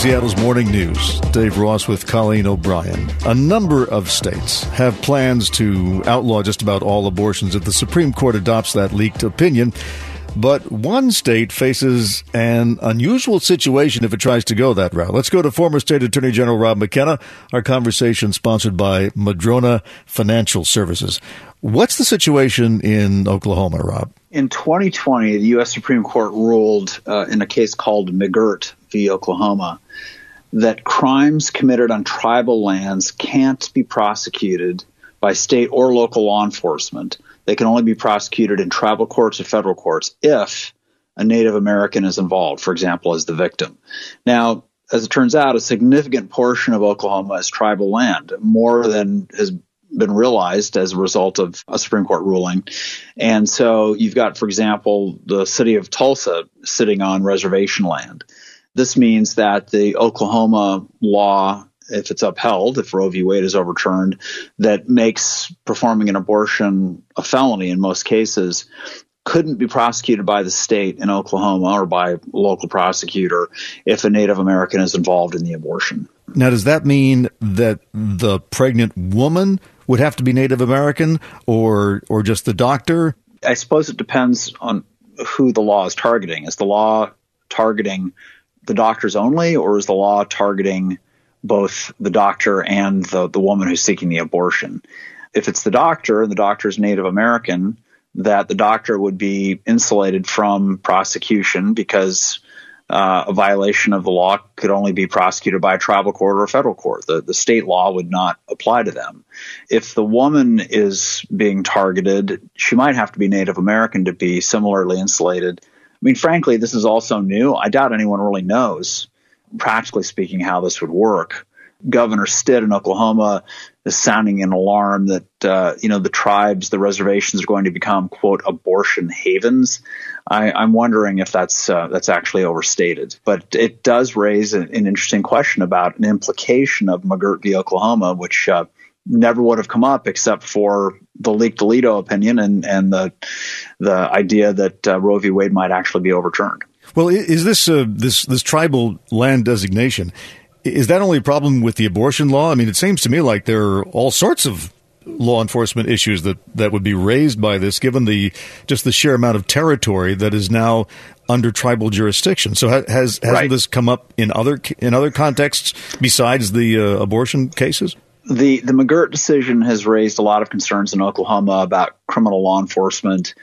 Seattle's Morning News. Dave Ross with Colleen O'Brien. A number of states have plans to outlaw just about all abortions if the Supreme Court adopts that leaked opinion. But one state faces an unusual situation if it tries to go that route. Let's go to former State Attorney General Rob McKenna. Our conversation sponsored by Madrona Financial Services. What's the situation in Oklahoma, Rob? In 2020, the U.S. Supreme Court ruled uh, in a case called McGirt v. Oklahoma that crimes committed on tribal lands can't be prosecuted by state or local law enforcement. They can only be prosecuted in tribal courts or federal courts if a Native American is involved, for example, as the victim. Now, as it turns out, a significant portion of Oklahoma is tribal land, more than has been realized as a result of a Supreme Court ruling. And so you've got, for example, the city of Tulsa sitting on reservation land. This means that the Oklahoma law, if it's upheld, if Roe v. Wade is overturned, that makes performing an abortion a felony in most cases, couldn't be prosecuted by the state in Oklahoma or by a local prosecutor if a Native American is involved in the abortion. Now, does that mean that the pregnant woman would have to be Native American or or just the doctor? I suppose it depends on who the law is targeting. Is the law targeting the doctors only, or is the law targeting both the doctor and the, the woman who's seeking the abortion? If it's the doctor and the doctor is Native American, that the doctor would be insulated from prosecution because uh, a violation of the law could only be prosecuted by a tribal court or a federal court. The, the state law would not apply to them. If the woman is being targeted, she might have to be Native American to be similarly insulated. I mean, frankly, this is also new. I doubt anyone really knows, practically speaking, how this would work. Governor Stitt in Oklahoma is sounding an alarm that uh, you know the tribes, the reservations are going to become quote abortion havens. I, am wondering if that's uh, that's actually overstated, but it does raise an, an, interesting question about an implication of McGirt v. Oklahoma, which uh, never would have come up except for the leaked Alito opinion and and the the idea that uh, Roe v. Wade might actually be overturned. Well, is this uh, this this tribal land designation? Is that only a problem with the abortion law? I mean, it seems to me like there are all sorts of law enforcement issues that, that would be raised by this, given the just the sheer amount of territory that is now under tribal jurisdiction. So has hasn't right. this come up in other in other contexts besides the uh, abortion cases? The the McGirt decision has raised a lot of concerns in Oklahoma about criminal law enforcement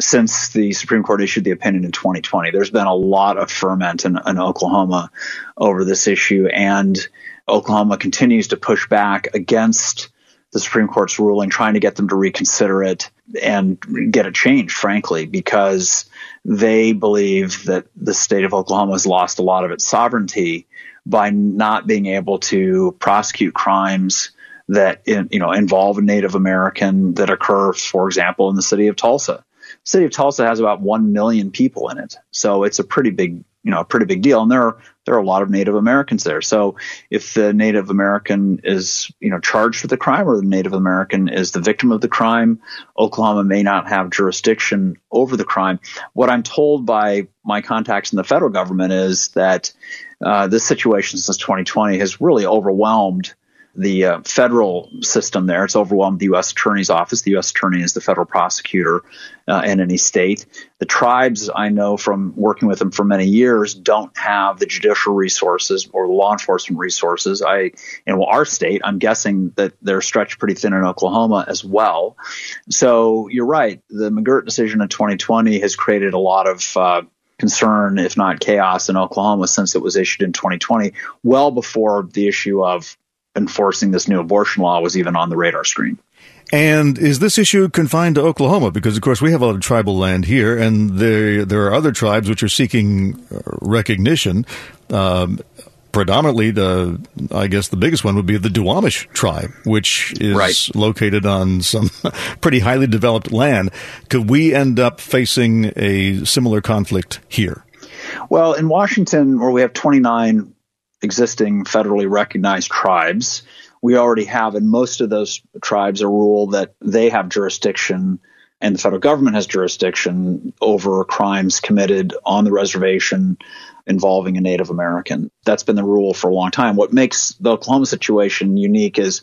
since the Supreme Court issued the opinion in 2020. There's been a lot of ferment in, in Oklahoma over this issue, and Oklahoma continues to push back against the Supreme Court's ruling, trying to get them to reconsider it and get it changed, frankly, because they believe that the state of Oklahoma has lost a lot of its sovereignty by not being able to prosecute crimes that you know involve a Native American that occur, for example, in the city of Tulsa The city of Tulsa has about 1 million people in it. So it's a pretty big, you know, a pretty big deal. And there are, there are a lot of Native Americans there. So if the Native American is, you know, charged with the crime or the Native American is the victim of the crime, Oklahoma may not have jurisdiction over the crime. What I'm told by my contacts in the federal government is that uh, this situation since 2020 has really overwhelmed the uh, federal system there. It's overwhelmed the U.S. Attorney's Office. The U.S. Attorney is the federal prosecutor uh, in any state. The tribes, I know from working with them for many years, don't have the judicial resources or law enforcement resources. I, in well, our state, I'm guessing that they're stretched pretty thin in Oklahoma as well. So you're right. The McGirt decision in 2020 has created a lot of uh, concern, if not chaos, in Oklahoma since it was issued in 2020, well before the issue of enforcing this new abortion law was even on the radar screen. And is this issue confined to Oklahoma? Because of course we have a lot of tribal land here, and there there are other tribes which are seeking uh, recognition. Um, predominantly, the I guess the biggest one would be the Duwamish tribe, which is right. located on some pretty highly developed land. Could we end up facing a similar conflict here? Well, in Washington, where we have 29 existing federally recognized tribes. We already have in most of those tribes a rule that they have jurisdiction and the federal government has jurisdiction over crimes committed on the reservation involving a Native American. That's been the rule for a long time. What makes the Oklahoma situation unique is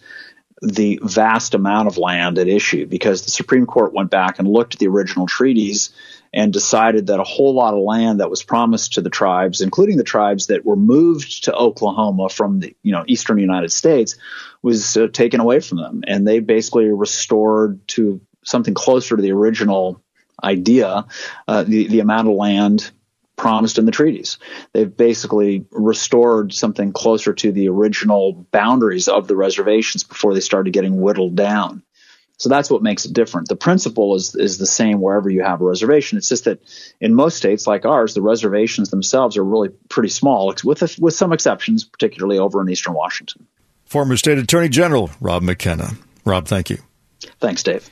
the vast amount of land at issue because the Supreme Court went back and looked at the original treaties and decided that a whole lot of land that was promised to the tribes, including the tribes that were moved to Oklahoma from the you know eastern United States, was uh, taken away from them, and they basically restored to something closer to the original idea, uh, the the amount of land promised in the treaties. They've basically restored something closer to the original boundaries of the reservations before they started getting whittled down. So that's what makes it different. The principle is is the same wherever you have a reservation. It's just that in most states like ours, the reservations themselves are really pretty small, with a, with some exceptions, particularly over in eastern Washington. Former State Attorney General Rob McKenna. Rob, thank you. Thanks, Dave.